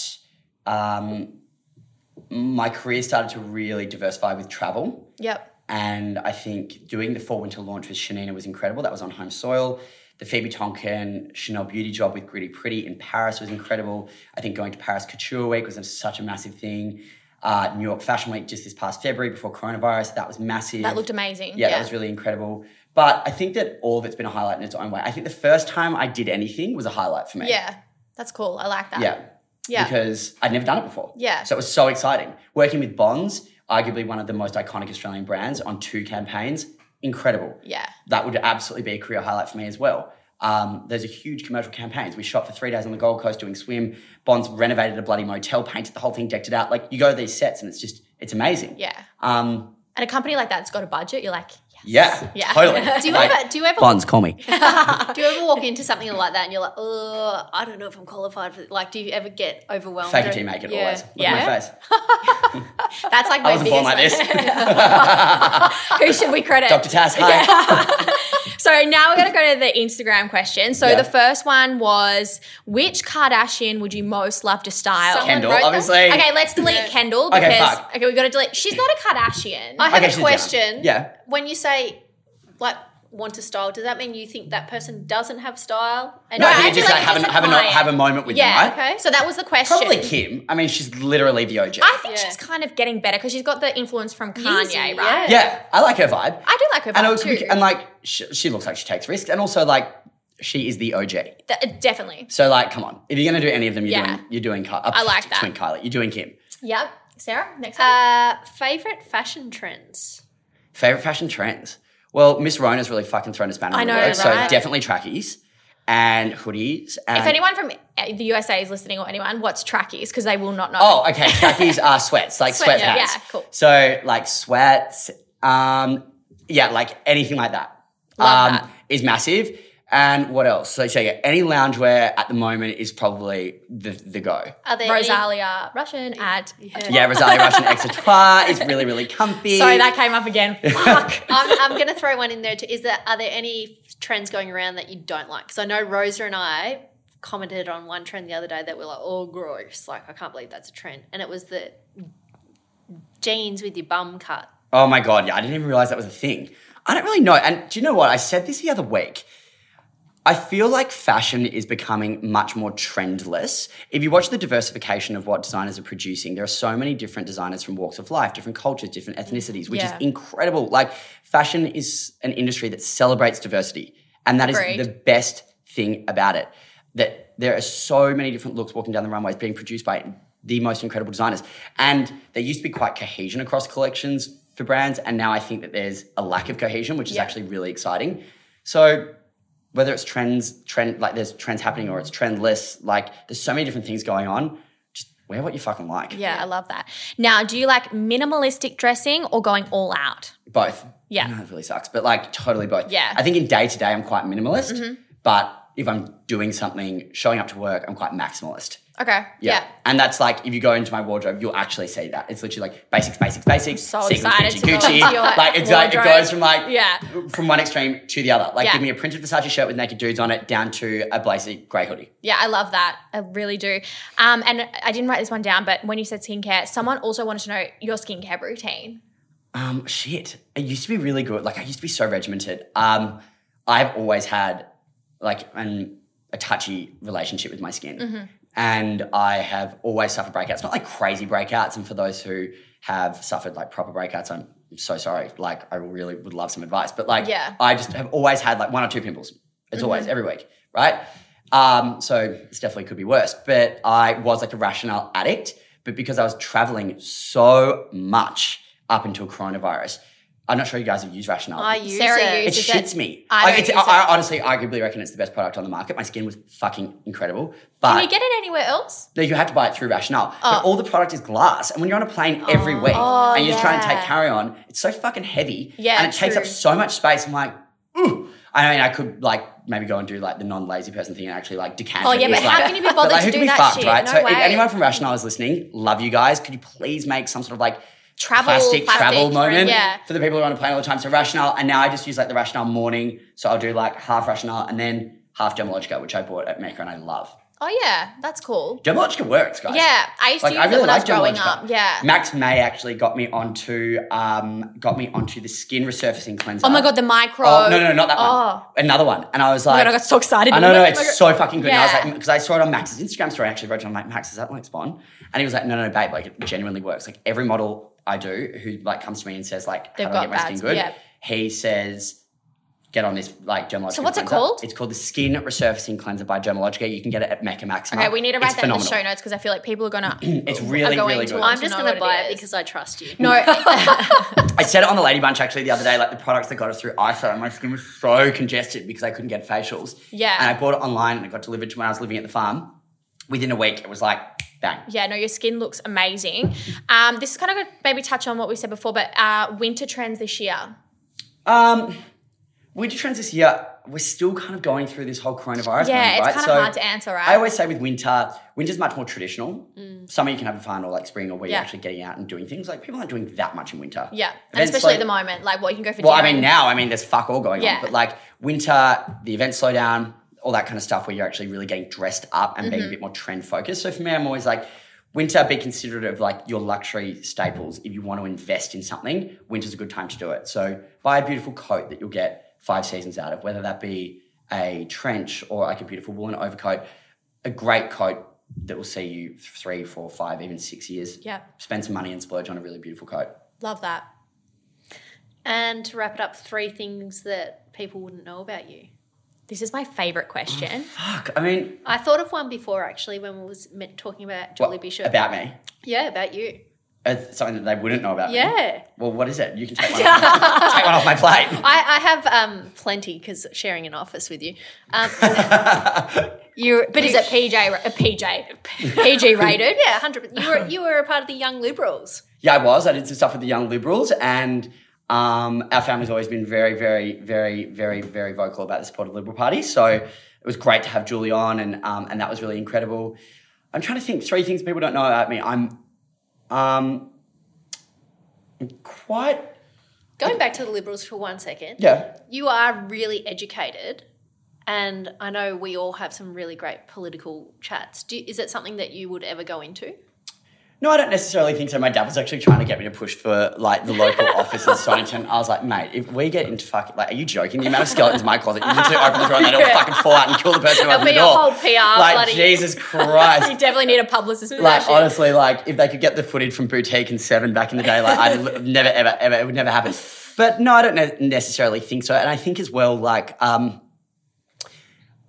um, my career started to really diversify with travel. Yep. And I think doing the fall winter launch with Shanina was incredible. That was on home soil. The Phoebe Tonkin Chanel beauty job with Gritty Pretty in Paris was incredible. I think going to Paris Couture Week was such a massive thing. Uh, New York Fashion Week just this past February before coronavirus, that was massive. That looked amazing. Yeah, that was really incredible. But I think that all of it's been a highlight in its own way. I think the first time I did anything was a highlight for me. Yeah. That's cool. I like that. Yeah. Yeah. Because I'd never done it before. Yeah. So it was so exciting. Working with Bonds, arguably one of the most iconic Australian brands on two campaigns, incredible. Yeah. That would absolutely be a career highlight for me as well. Um, there's a huge commercial campaigns. We shot for three days on the Gold Coast doing swim. Bonds renovated a bloody motel, painted the whole thing, decked it out. Like you go to these sets and it's just, it's amazing. Yeah. Um, And a company like that's got a budget, you're like. Yeah, Yeah. totally. Do you Like, ever do you ever Bonds, call me. do you ever walk into something like that and you're like, oh, I don't know if I'm qualified for like do you ever get overwhelmed? Fake it or- till you make it Yeah. always. Look Yeah. at my face. That's like I my wasn't born like this. Who should we credit? Dr. Tass, hi. So now we're going to go to the Instagram question. So Yeah. the first one was which Kardashian would you most love to style? Someone Kendall, wrote that? obviously. Okay, let's delete Yeah. Kendall Okay, because fuck. okay, we've got to delete. She's not a Kardashian. I have Okay, a she's down. question. Yeah. When you say like want to style, does that mean you think that person doesn't have style? And No, I I think you just like like have, it's a, a have, a, have a moment with yeah. them, right? Okay. So that was the question. Probably Kim. I mean, she's literally the OG. I think Yeah. she's kind of getting better because she's got the influence from Kanye, Yeezy, right? yeah. yeah, I like her vibe. I do like her and, vibe it could be- too. and like, she, she looks like she takes risks. And also, like, she is the OG. Th- definitely. So, like, come on. If you're going to do any of them, you're Yeah. doing, you're doing, Ky- uh, I like that. Twin Kylie. You're doing Kim. Yep. Sarah, next one. uh, favorite fashion trends. Favorite fashion trends? Well, Miss Rona's really fucking thrown a spanner I in the know, works. So, definitely trackies and hoodies. And, if anyone from uh, the USA is listening or anyone, what's trackies? Because they will not know. Oh, okay. Trackies are sweats, like Sweat, sweatpants. yeah, cool. So like sweats, um, yeah, like anything like that. Um, that. is massive. And what else? So, so yeah, any loungewear at the moment is probably the the go. Are there any- Rozalia Russian ad. Yeah, Rozalia Russian Exotoire is really really comfy. Sorry, that came up again. Fuck. I'm, I'm going to throw one in there too. Is there are there any trends going around that you don't like? Because I know Rosa and I commented on one trend the other day that we're like, oh, gross! Like I can't believe that's a trend, and it was the jeans with your bum cut. Oh my god, yeah, I didn't even realize that was a thing. I don't really know. And do you know what? I said this the other week. I feel like fashion is becoming much more trendless. If you watch the diversification of what designers are producing, there are so many different designers from walks of life, different cultures, different ethnicities, which Yeah. is incredible. Like fashion is an industry that celebrates diversity And that is the best thing about it. That there are so many different looks walking down the runways being produced by the most incredible designers. And there used to be quite cohesion across collections for brands. And now I think that there's a lack of cohesion, which is Yeah. actually really exciting. So whether it's trends, trend like there's trends happening or it's trendless, like there's so many different things going on. Just wear what you fucking like. Yeah, I love that. Now, do you like minimalistic dressing or going all out? Both. Yeah. I know it really sucks, but like totally both. Yeah. Mm-hmm. I think in day to day I'm quite minimalist, but if I'm doing something, showing up to work, I'm quite maximalist. Okay. Yeah. And that's like if you go into my wardrobe, you'll actually see that. It's literally like basics, basics, basics. so sequins, excited Gucci, to go Gucci. into your like it's like it goes from like Yeah. from one extreme to the other. Like Yeah. give me a printed Versace shirt with naked dudes on it down to a blazer grey hoodie. Yeah, I love that. I really do. Um, and I didn't write this one down, but when you said skincare, someone also wanted to know your skincare routine. Um, shit. It used to be really good. Like I used to be so regimented. Um, I've always had like an, a touchy relationship with my skin. And I have always suffered breakouts. Not like crazy breakouts. And for those who have suffered like proper breakouts, I'm so sorry. Like I really would love some advice. But like Yeah. I just have always had like one or two pimples. It's always every week, right? Um, so this definitely could be worse. But I was like a rationale addict. But because I was traveling so much up until coronavirus, I'm not sure you guys have used rationale. I use Sarah it. it shits it. me. I Like, it's, use I, it. I honestly, arguably reckon it's the best product on the market. My skin was fucking incredible. But Can you get it anywhere else? no, you have to buy it through Rationale. But oh. all the product is glass. And when you're on a plane every oh. week Oh, and you're trying to take carry on, it's so fucking heavy. Yeah, And it takes up so much space. I'm like, ooh. I mean, I could like maybe go and do like the non-lazy person thing and actually like decant. Oh, it. yeah, but It's how can you be bothered but, like, to do be that fucked, shit? right? No so if way. anyone from Rationale is listening, love you guys. Could you please make some sort of like Travel, plastic, plastic travel moment yeah. for the people who are on a plane all the time. So Rationale, and now I just use like the Rationale morning. So I'll do like half Rationale and then half Dermalogica, which I bought at Mecca and I love. Oh, yeah, that's cool. Dermalogica works, guys. Yeah, I used to use I it really when I was like growing up. Yeah. Max May actually got me onto um got me onto the skin resurfacing cleanser. oh my god, the micro. Oh no, no, not that Oh. one. Another one. And I was Oh like, god, I got so excited. I know, Oh no, it's so fucking good. And I was like, because I saw it on Max's Instagram story. I actually wrote to him, I'm like, Max, is that like Spawn? And he was like, no, no, no, babe, like it genuinely works. Like every model I do who like comes to me and says like, They've how do I got get my skin good? yeah. He says, get on this like Dermalogica. So what's it called? It's called the Skin Resurfacing Cleanser by Dermalogica. You can get it at Mecca Maxima. Okay, we need to write It's that in the show notes because I feel like people are gonna. It's really, going really to good. I'm just going to buy it it is. because I trust you. no, I said it on the Lady Bunch actually the other day, like the products that got us through ISO, and my skin was so congested because I couldn't get facials. Yeah. And I bought it online and it got delivered to when I was living at the farm. Within a week, it was like, bang. yeah, no, your skin looks amazing. Um, this is kind of going to maybe touch on what we said before, but uh, winter trends this year. Um, winter trends this year, we're still kind of going through this whole coronavirus. Yeah, moment, it's right? kind of So hard to answer, right? I always say with winter, winter's much more traditional. Summer you can have fun, or like spring, or where Mm. Yeah. you're actually getting out and doing things. Like people aren't doing that much in winter. yeah, and especially slow- at the moment, like what you can go for. Well, I mean, now, I mean, there's fuck all going Yeah. on. But like winter, the events slow down, all that kind of stuff where you're actually really getting dressed up and Mm-hmm. being a bit more trend focused. So for me, I'm always like, winter, be considerate of like your luxury staples. If you want to invest in something, winter's a good time to do it. So buy a beautiful coat that you'll get five seasons out of, whether that be a trench or like a beautiful woolen overcoat, a great coat that will see you three, four, five, even six years. Yeah. Spend some money and splurge on a really beautiful coat. love that. And to wrap it up, three things that people wouldn't know about you. This is my favorite question. Oh, fuck. I mean, I thought of one before actually when we was talking about what, Julie Bishop. about me. yeah, about you. Uh, something that they wouldn't know about me. Yeah. Well, what is it? You can take one, off, take one off my plate. I, I have um, plenty because sharing an office with you. Um, you, But is it PJ? ra- Uh, PJ, PG rated? Yeah, hundred. You were you were a part of the Young Liberals. Yeah, I was. I did some stuff with the Young Liberals, and um, our family's always been very, very, very, very, very vocal about the support of the Liberal Party. So it was great to have Julie on, and um, and that was really incredible. I'm trying to think three things people don't know about me. I'm um, quite Going back to the Liberals for one second. yeah. You are really educated, and I know we all have some really great political chats. Do, is it something that you would ever go into? No, I don't necessarily think so. My dad was actually trying to get me to push for like the local office in Stonnington. I was like, mate, if we get into fucking like, are you joking? The amount of skeletons in my closet, you literally open the door and they all fucking fall out and kill the person who opened the door. whole PR like bloody- Jesus You Christ. definitely need a publicist for like honestly, like if they could get the footage from Boutique and Seven back in the day, like I'd never, ever, ever, it would never happen. But no, I don't ne- necessarily think so. And I think as well, like, um,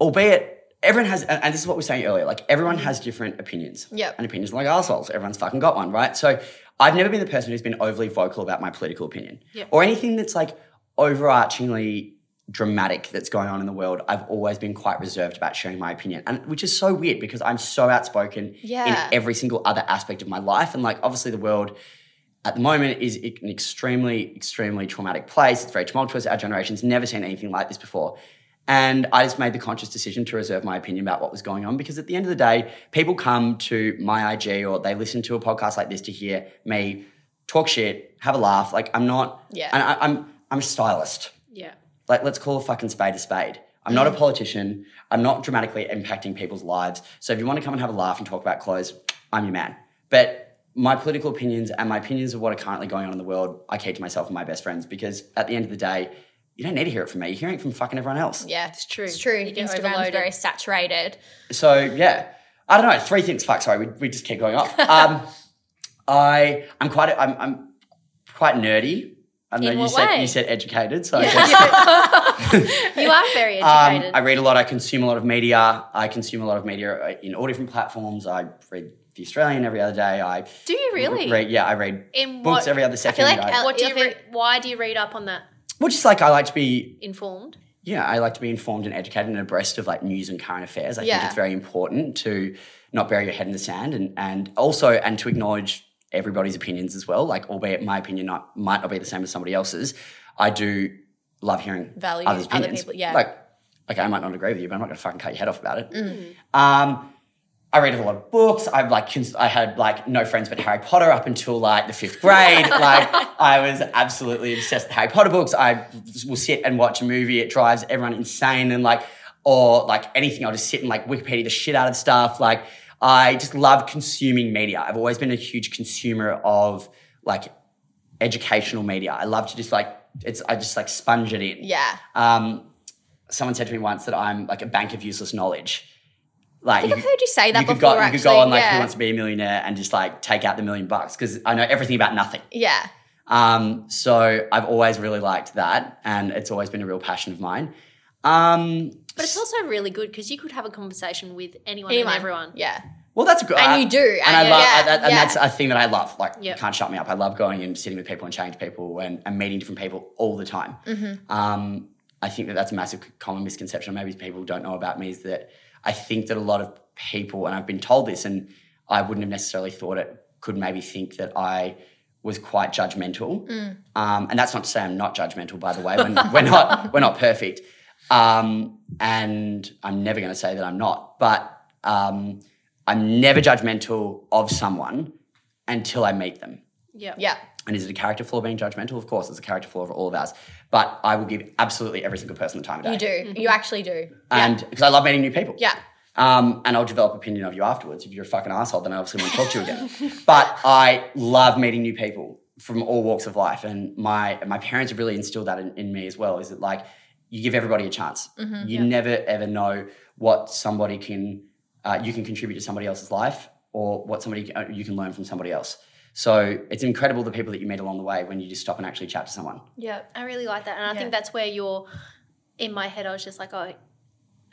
albeit everyone has, and this is what we were saying earlier, like everyone has different opinions. Yep. And opinions are like assholes. Everyone's fucking got one, right? So I've never been the person who's been overly vocal about my political opinion Yep. or anything that's like overarchingly dramatic that's going on in the world. I've always been quite reserved about sharing my opinion, and which is so weird because I'm so outspoken Yeah. in every single other aspect of my life. And like, obviously, the world at the moment is an extremely, extremely traumatic place. It's very tumultuous. Our generation's never seen anything like this before. And I just made the conscious decision to reserve my opinion about what was going on because at the end of the day, people come to my IG or they listen to a podcast like this to hear me talk shit, have a laugh. Like I'm not, Yeah. and I, I'm I'm a stylist. Yeah. Like let's call a fucking spade a spade. I'm not a mm. politician. I'm not dramatically impacting people's lives. So if you want to come and have a laugh and talk about clothes, I'm your man. But my political opinions and my opinions of what are currently going on in the world, I keep to myself and my best friends because at the end of the day, you don't need to hear it from me. You're hearing it from fucking everyone else. Yeah, It's true. It's true. You get Instagram's overloaded. very saturated. So yeah, I don't know. Three things. Fuck. Sorry, we, we just keep going off. Um, I I'm quite a, I'm I'm quite nerdy. I know In you what said way? you said educated, so I guess You are very Um, educated. I read a lot. I consume a lot of media. I consume a lot of media uh, in all different platforms. I read The Australian every other day. I Do you really? read, yeah, I read In books what- every other feel second. like I- Al- what do you I feel- read? Why do you read up on that? Well, just like I like to be, Informed. yeah, I like to be informed and educated and abreast of like news and current affairs. I Yeah. think it's very important to not bury your head in the sand and and also and to acknowledge everybody's opinions as well. Like, albeit my opinion not, might not be the same as somebody else's, I do love hearing Value others' other opinions. people, yeah. Like, okay, I might not agree with you, but I'm not going to fucking cut your head off about it. Mm. Um, I read a lot of books. I've like cons- I had like no friends but Harry Potter up until like the fifth grade. like I was absolutely obsessed with Harry Potter books. I will sit and watch a movie. It drives everyone insane and like or like anything. I'll just sit and like Wikipedia the shit out of stuff. Like I just love consuming media. I've always been a huge consumer of like educational media. I love to just like it's I just like sponge it in. Yeah. Um, someone said to me once that I'm like a bank of useless knowledge. Like I think I've heard you say that you could before, go, you could go on like yeah. Who Wants to Be a Millionaire and just like take out the million bucks because I know everything about nothing. Yeah. Um, so I've always really liked that, and it's always been a real passion of mine. Um, But it's also really good because you could have a conversation with anyone, Anyone. and everyone. Yeah. well, that's good, And I- you do, and, and I love, yeah, and, and yeah. that's a thing that I love. Like, you Yep. can't shut me up. I love going and sitting with people and chatting to people and, and meeting different people all the time. Mm-hmm. Um, I think that that's a massive common misconception. Maybe people don't know about me is that I think that a lot of people, and I've been told this, and I wouldn't have necessarily thought it, could maybe think that I was quite judgmental. Mm. Um, and that's not to say I'm not judgmental, by the way. We're, we're not we're not perfect, um, and I'm never going to say that I'm not. But um, I'm never judgmental of someone until I meet them. Yeah. Yeah. And is it a character flaw being judgmental? Of course, it's a character flaw of all of ours. But I will give absolutely every single person the time of day. You do. You actually do. And because I love meeting new people. Yeah. Um, and I'll develop opinion of you afterwards. If you're a fucking asshole, then I obviously won't talk to you again. but I love meeting new people from all walks of life. And my my parents have really instilled that in, in me as well. Is that like you give everybody a chance. you never ever know what somebody can uh, you can contribute to somebody else's life or what somebody uh, you can learn from somebody else. So it's incredible the people that you meet along the way when you just stop and actually chat to someone. Yeah, I really like that, and I Yeah. think that's where you're. In my head, I was just like, oh,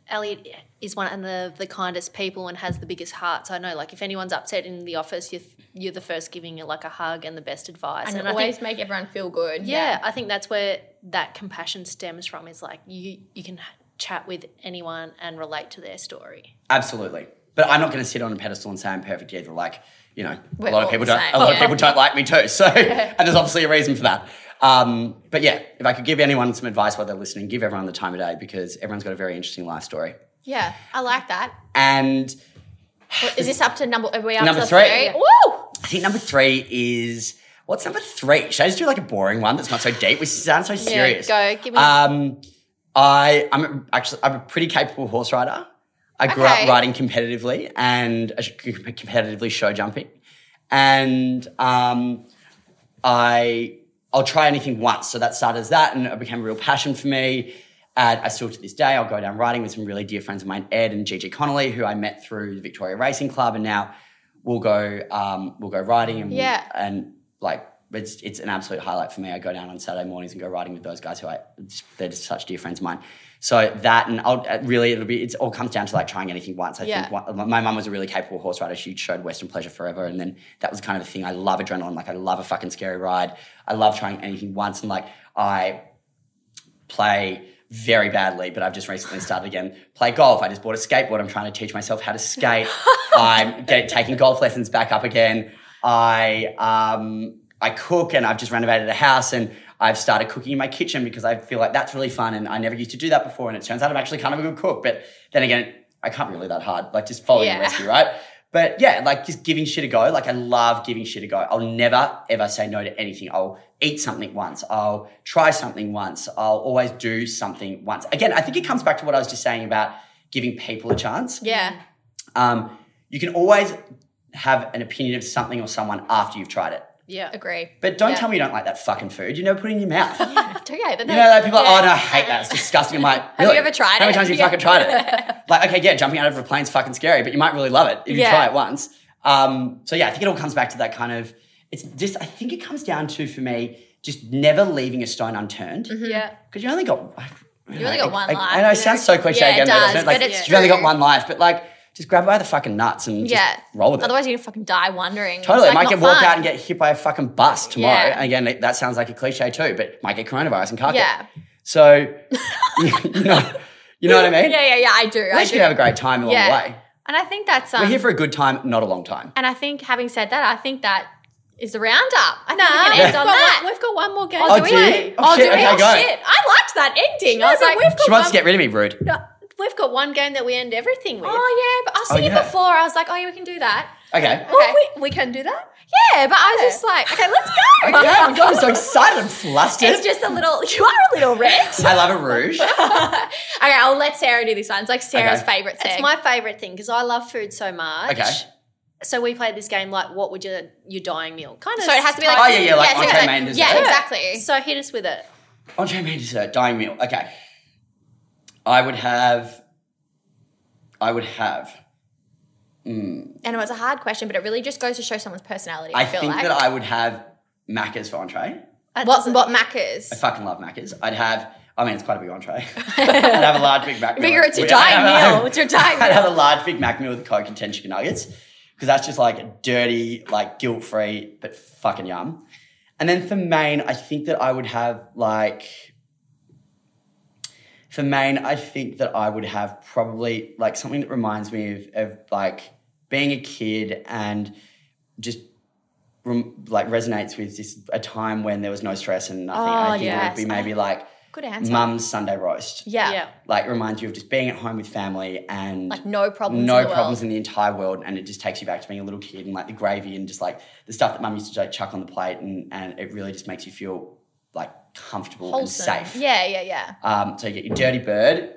Elliot is one of the, the kindest people and has the biggest heart. So I know, like, if anyone's upset in the office, you're you're the first giving it like a hug and the best advice. And, I always think, make everyone feel good. yeah, I think that's where that compassion stems from. Is like you you can chat with anyone and relate to their story. Absolutely. But I'm not going to sit on a pedestal and say I'm perfect either. Like, you know, We're a lot of people don't. same, A lot of people don't like me too. So, and there's obviously a reason for that. Um, but yeah, if I could give anyone some advice while they're listening, give everyone the time of day because everyone's got a very interesting life story. Yeah. I like that. And is this up to number? Are we up Number to three. three? Woo! I think number three is what's number three? Should I just do like a boring one that's not so deep? We sound so serious. go. Give me- Um, I I'm actually I'm a pretty capable horse rider. I grew Okay. up riding competitively and uh, competitively show jumping, and um, I I'll try anything once. So that started as that, and it became a real passion for me. And I still to this day, I'll go down riding with some really dear friends of mine, Ed and Gigi Connolly, who I met through the Victoria Racing Club, and now we'll go um, we'll go riding and Yeah. and like it's it's an absolute highlight for me. I go down on Saturday mornings and go riding with those guys who I they're just such dear friends of mine. So that and I'll uh, really it'll be it all comes down to like trying anything once. I Yeah. think one, my mum was a really capable horse rider. She showed Western Pleasure forever, and then that was kind of the thing. I love adrenaline. Like I love a fucking scary ride. I love trying anything once, and like I play very badly, but I've just recently started again. Play golf. I just bought a skateboard. I'm trying to teach myself how to skate. I'm get, taking golf lessons back up again. I um, I cook, and I've just renovated a house, and I've started cooking in my kitchen because I feel like that's really fun, and I never used to do that before, and it turns out I'm actually kind of a good cook. But then again, I can't be really that hard. Like just following Yeah. the recipe, right? But yeah, like just giving shit a go. Like I love giving shit a go. I'll never ever say no to anything. I'll eat something once. I'll try something once. I'll always do something once. Again, I think it comes back to what I was just saying about giving people a chance. Yeah. Um, you can always have an opinion of something or someone after you've tried it. Yeah. Agree. But don't Yeah. tell me you don't like that fucking food. You never put it in your mouth. you Do you? But know, like people are, yeah. oh no, I hate that. It's disgusting. I'm like, you ever tried How many times have you fucking tried it? like, okay, yeah, jumping out of a plane's fucking scary, but you might really love it if you Yeah. try it once. Um, so yeah, I think it all comes back to that kind of. It's just. I think it comes down to for me just never leaving a stone unturned because Yeah. Because you only got. You only got one I, life, I know it sounds so cliche Yeah, it again, does, doesn't it? Like, but it's you've only got one life, but like, just grab by the fucking nuts and just Yeah. roll with it. Otherwise, you're gonna fucking die wondering. Totally. It's, like, might get not walk fun. out and get hit by a fucking bus tomorrow. Yeah. And again, that sounds like a cliche too, but might get coronavirus and car Yeah. So, you know, you know what I mean? Yeah, yeah, yeah. I do. At I least do. you have a great time along Yeah. the way. And I think that's um, We're here for a good time, not a long time. and I think having said that, I think that is the roundup. I think Nah, we can we've, got on one, that. we've got one more game. Oh, do do we? you? Oh, shit, do we? okay, oh shit! I liked that ending. I was like, we've got She wants one- to get rid of me, rude. No, we've got one game that we end everything with. oh yeah, but I was Oh, thinking yeah. before. I was like, oh yeah, we can do that. Okay. Well, we, we can do that. Yeah, but I was just like, okay, let's go. Okay, oh my God, I'm so excited. I'm flustered. It's just a little. You are a little red. I love a rouge. okay, I'll let Sarah do this one. It's like Sarah's Okay. favorite thing. It's my favourite thing because I love food so much. Okay. So we played this game like, what would your your dying meal? Kind of. so it has to be like. Oh, yeah, yeah, like so entree, it's main, dessert. Yeah, Yeah. exactly. So hit us with it. Entree main dessert, dying meal. Okay. I would have. I would have. Hmm. And it's a hard question, but it really just goes to show someone's personality. I, I feel think like. that I would have Macca's for entree. That what doesn't- what Macca's? I fucking love Macca's. I'd have. I mean, it's quite a big entree. I'd have a large Big Mac meal. Figure it's your I'd dying have- meal. It's your dying I'd have a meal. large Big Mac meal with a Coke and 10 chicken nuggets because that's just like dirty, like guilt free, but fucking yum. And then for main, I think that I would have like. For main, I think that I would have probably like something that reminds me of, of like being a kid and just rem- like resonates with just a time when there was no stress and nothing. Oh, I think it would be maybe ah, like Good answer. mum's Sunday roast. Yeah. Yeah. Like reminds you of just being at home with family and Like no problems. no in the problems world. in the entire world, and it just takes you back to being a little kid and like the gravy and just like the stuff that mum used to like chuck on the plate, and and it really just makes you feel like comfortable Wholesome. and safe. Yeah, yeah, yeah. Um, so you get your dirty bird,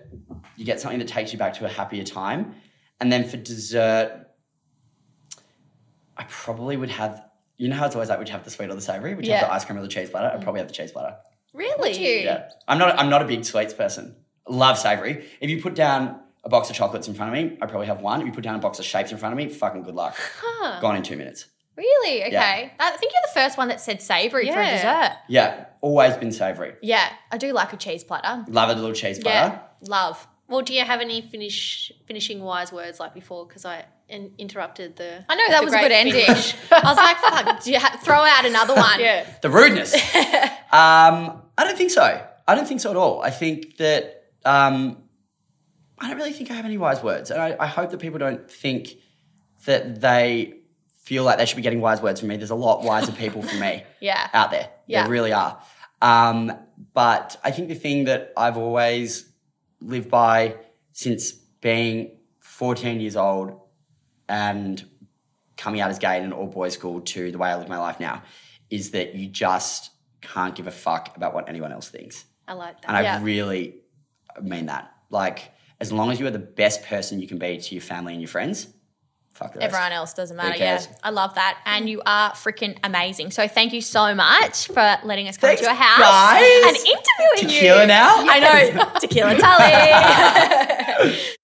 you get something that takes you back to a happier time, and then for dessert, I probably would have. You know how it's always like, would you have the sweet or the savory? Would you have the ice cream or the cheese butter? I'd probably have the cheese butter. Really? Yeah, I'm not. I'm not a big sweets person. Love savory. If you put down a box of chocolates in front of me, I probably have one. If you put down a box of shapes in front of me, fucking good luck. Huh. Gone in two minutes. Really? Okay. Yeah. I think you're the first one that said savory for a dessert. Yeah, always been savory. Yeah, I do like a cheese platter. Love a little cheese Yeah, love. Well, do you have any finish finishing wise words like before? Because I in, interrupted the. I know that was a good great ending. finish. I was like, fuck, do you ha- throw out another one. yeah. The rudeness. um, I don't think so. I don't think so at all. I think that um, I don't really think I have any wise words, and I, I hope that people don't think that they feel like they should be getting wise words from me. There's a lot wiser people from me. Yeah. out there. Yeah. There really are. Um, but I think the thing that I've always lived by since being 14 years old and coming out as gay in an all boys school to the way I live my life now is that you just can't give a fuck about what anyone else thinks. I like that. And I Yeah. really mean that. Like, as long as you are the best person you can be to your family and your friends, fuck. Everyone else doesn't matter. Yeah. I love that. And you are freaking amazing. So thank you so much for letting us come Thanks, to your house guys. and interviewing you. Tequila now? I know. Tequila Tully.